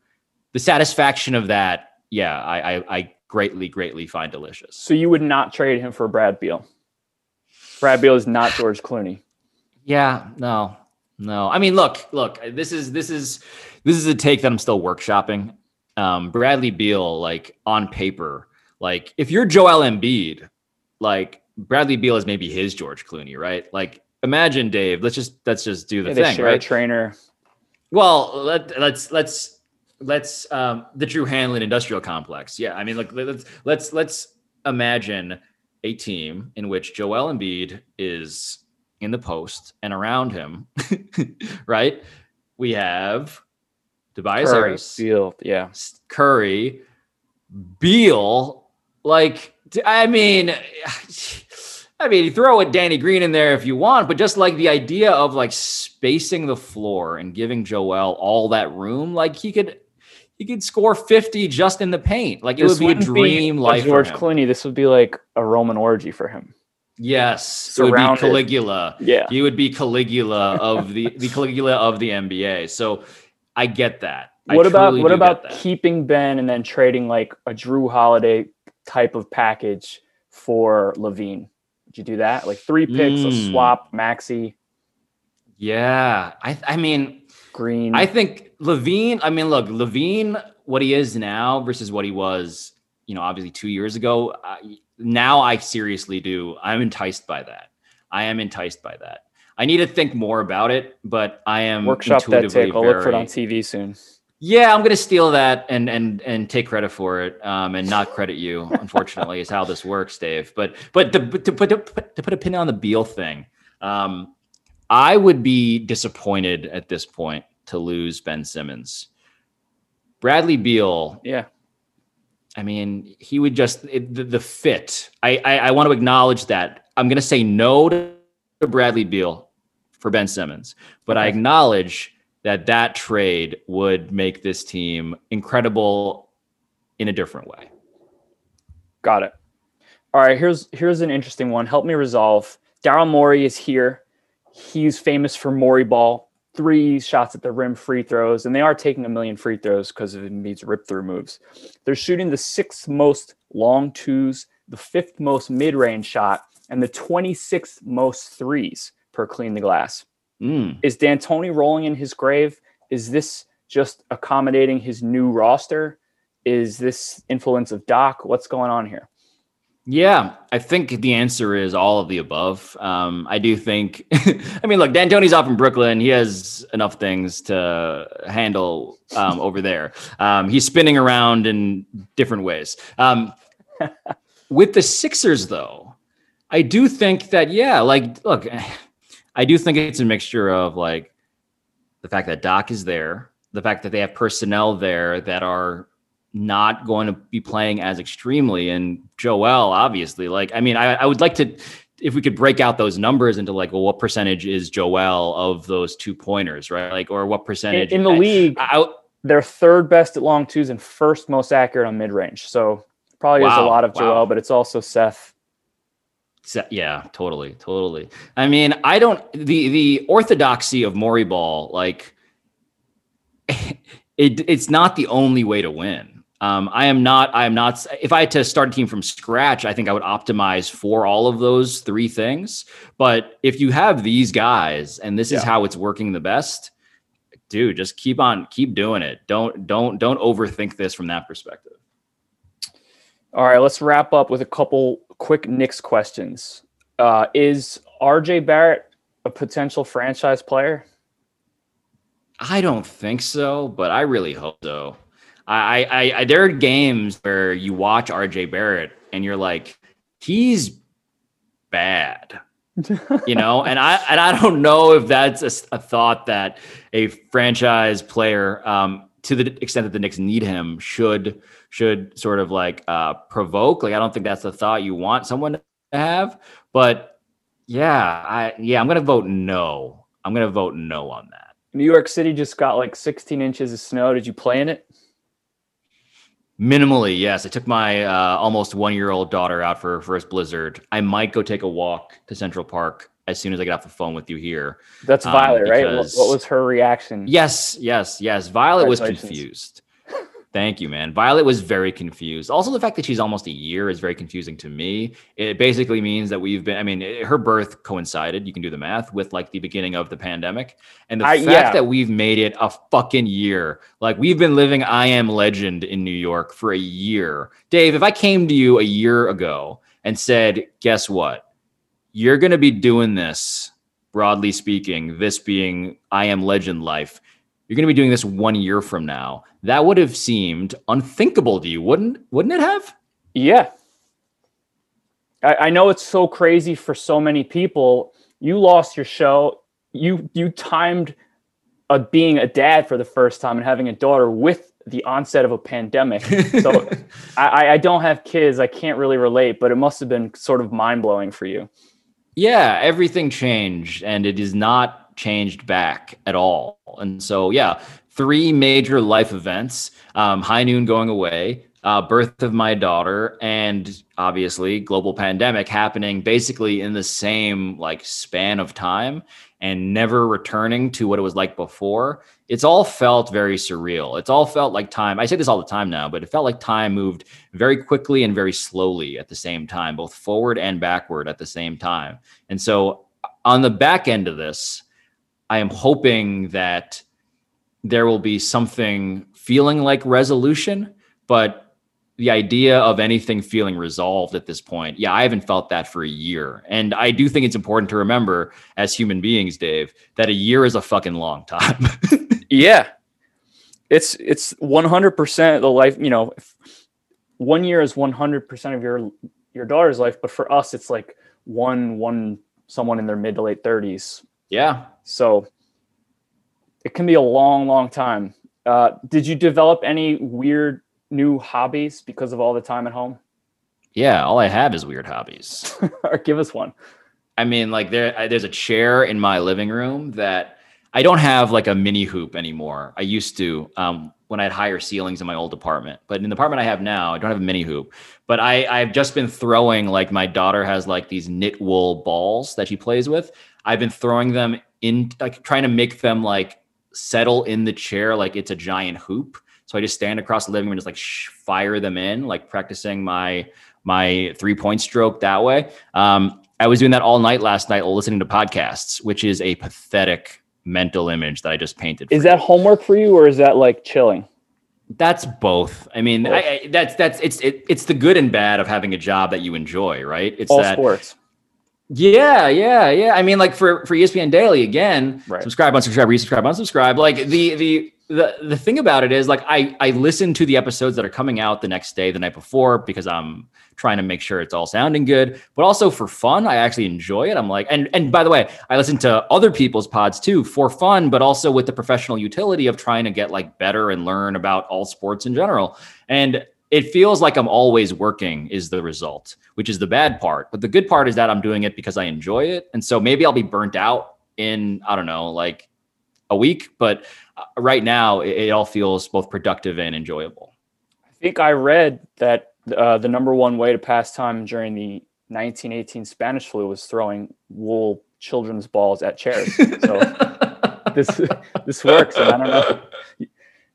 the satisfaction of that. Yeah, I I, I greatly, greatly find delicious. So you would not trade him for Brad Beal. Brad Beal is not George Clooney. Yeah, no, no. I mean, look, look. This is this is this is a take that I'm still workshopping. Um, Bradley Beal, like on paper, like if you're Joel Embiid, like Bradley Beal is maybe his George Clooney, right? Like imagine Dave. Let's just let's just do the yeah, thing, right? trainer. Well, let, let's let's let's um, the Drew Hanlen Industrial Complex. Yeah, I mean, like let's let's let's imagine a team in which Joel Embiid is in the post and around him, right? We have Tobias Curry, Harris, Beal, yeah, Curry, Beal. Like, I mean, I mean, you throw it Danny Green in there if you want, but just like the idea of like spacing the floor and giving Joel all that room, like he could he could score 50 just in the paint. Like it this would be a dream life. George Clooney, this would be like a Roman orgy for him. Yes, Surrounded. it would be Caligula. Yeah, he would be Caligula of the the Caligula of the NBA. So I get that. What I about what about keeping Ben and then trading like a Jrue Holiday type of package for LaVine? You do that? Like three picks, mm. a hmm. swap, Maxey. Yeah, I I mean Green. I think LaVine. I mean, look, LaVine, what he is now versus what he was, you know, obviously two years ago. I, now I seriously do. I'm enticed by that. I am enticed by that. I need to think more about it, but I am workshop that take. I'll very, look for it on TV soon. Yeah, I'm gonna steal that and and and take credit for it, um, and not credit you. Unfortunately, is how this works, Dave. But but to, to put to put a pin on the Beal thing, um, I would be disappointed at this point to lose Ben Simmons. Bradley Beal, yeah, I mean, he would just it, the, the, fit. I, I, I want to acknowledge that. I'm going to say no to Bradley Beal for Ben Simmons, but okay. I acknowledge that that trade would make this team incredible in a different way. Got it. All right, here's here's an interesting one. Help me resolve. Daryl Morey is here. He's famous for Morey ball three shots at the rim free throws, and they are taking a million free throws because of Embiid's rip through moves. They're shooting the sixth most long twos, the fifth most mid range shot, and the 26th most threes per clean the glass. Mm. Is D'Antoni rolling in his grave? Is this just accommodating his new roster? Is this influence of Doc? What's going on here? Yeah, I think the answer is all of the above. Um, I do think, I mean, look, D'Antoni's off in Brooklyn. He has enough things to handle um, over there. Um, he's spinning around in different ways. Um, with the Sixers, though, I do think that, yeah, like, look, I do think it's a mixture of like the fact that Doc is there, the fact that they have personnel there that are not going to be playing as extremely. And Joel, obviously, like, I mean, I, I would like to, if we could break out those numbers into like, well, what percentage is Joel of those two pointers, right? Like, or what percentage in, in the I, league? I, they're third best at long twos and first most accurate on mid range. So probably wow, is a lot of Joel, wow. but it's also Seth. Yeah, totally, totally. I mean, I don't the the orthodoxy of Morey ball, like it, it's not the only way to win. Um, I am not. I am not. If I had to start a team from scratch, I think I would optimize for all of those three things. But if you have these guys, and this yeah. is how it's working the best, dude, just keep on, keep doing it. Don't, don't, don't overthink this from that perspective. All right, let's wrap up with a couple quick Knicks questions. Uh, is RJ Barrett a potential franchise player? I don't think so, but I really hope so. I, I, I there are games where you watch RJ Barrett and you're like, he's bad. you know, and I and I don't know if that's a, a thought that a franchise player, um, to the extent that the Knicks need him, should should sort of like uh, provoke. Like I don't think that's the thought you want someone to have. But yeah, I yeah, I'm gonna vote no. I'm gonna vote no on that. New York City just got like 16 inches of snow. Did you play in it? Minimally, yes. I took my uh, almost one year old daughter out for her first blizzard. I might go take a walk to Central Park as soon as I get off the phone with you here. That's Violet, um, right? What, was her reaction? Yes, yes, yes. Violet was confused. Thank you, man. Violet was very confused. Also, the fact that she's almost a year is very confusing to me. It basically means that we've been, I mean, her birth coincided, you can do the math, with like the beginning of the pandemic. And the I, fact yeah. that we've made it a fucking year, like we've been living I Am Legend in New York for a year. Dave, if I came to you a year ago and said, guess what? You're going to be doing this, broadly speaking, this being I Am Legend life you're going to be doing this one year from now. That would have seemed unthinkable to you, wouldn't wouldn't it have? Yeah. I, I know it's so crazy for so many people. You lost your show. You you timed a, being a dad for the first time and having a daughter with the onset of a pandemic. So I, I don't have kids. I can't really relate, but it must have been sort of mind blowing for you. Yeah, everything changed, and it is not changed back at all. And so, yeah, three major life events um, high noon going away, uh, birth of my daughter, and obviously global pandemic happening basically in the same like span of time and never returning to what it was like before. It's all felt very surreal. It's all felt like time. I say this all the time now, but it felt like time moved very quickly and very slowly at the same time, both forward and backward at the same time. And so, uh, on the back end of this, I am hoping that there will be something feeling like resolution, but the idea of anything feeling resolved at this point, yeah, I haven't felt that for a year. And I do think it's important to remember as human beings, Dave, that a year is a fucking long time. yeah. It's it's 100% the life, you know, one year is 100% of your your daughter's life, but for us it's like one one someone in their mid to late 30s. Yeah. So it can be a long, long time. Uh, did you develop any weird new hobbies because of all the time at home? Yeah, all I have is weird hobbies. or give us one. I mean, like there, there's a chair in my living room that I don't have like a mini hoop anymore. I used to um, when I had higher ceilings in my old apartment, but in the apartment I have now, I don't have a mini hoop. But I, I've just been throwing like my daughter has like these knit wool balls that she plays with. I've been throwing them in like trying to make them like settle in the chair like it's a giant hoop. So I just stand across the living room and just like fire them in, like practicing my my three point stroke that way. Um, I was doing that all night last night, listening to podcasts, which is a pathetic mental image that I just painted. Is that homework for you, or is that like chilling? That's both. I mean, I, I, that's that's it's it, it's the good and bad of having a job that you enjoy, right? It's all that, sports. Yeah, yeah, yeah. I mean, like for for ESPN Daily again, right. subscribe, unsubscribe, resubscribe, unsubscribe. Like the the the the thing about it is, like I I listen to the episodes that are coming out the next day, the night before, because I'm trying to make sure it's all sounding good, but also for fun. I actually enjoy it. I'm like, and and by the way, I listen to other people's pods too for fun, but also with the professional utility of trying to get like better and learn about all sports in general. And it feels like I'm always working is the result, which is the bad part. But the good part is that I'm doing it because I enjoy it. And so maybe I'll be burnt out in, I don't know, like a week. But uh, right now, it, it all feels both productive and enjoyable. I think I read that uh, the number one way to pass time during the 1918 Spanish flu was throwing wool children's balls at chairs. So this this works, and I don't know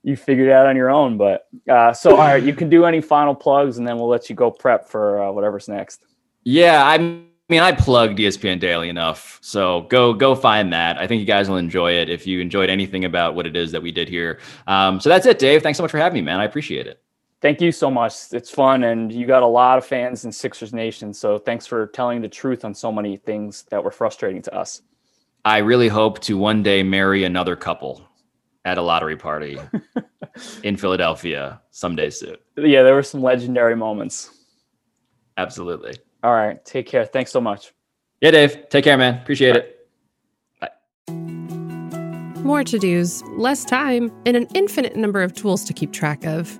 you figured it out on your own. But uh, so, all right, you can do any final plugs, and then we'll let you go prep for uh, whatever's next. Yeah, I mean, I plugged ESPN Daily enough, so go go find that. I think you guys will enjoy it if you enjoyed anything about what it is that we did here. Um, so that's it, Dave. Thanks so much for having me, man. I appreciate it. Thank you so much. It's fun, and you got a lot of fans in Sixers Nation. So thanks for telling the truth on so many things that were frustrating to us. I really hope to one day marry another couple at a lottery party in Philadelphia someday soon. Yeah, there were some legendary moments. Absolutely. All right. Take care. Thanks so much. Yeah, Dave. Take care, man. Appreciate Bye. it. Bye. More to dos, less time, and an infinite number of tools to keep track of.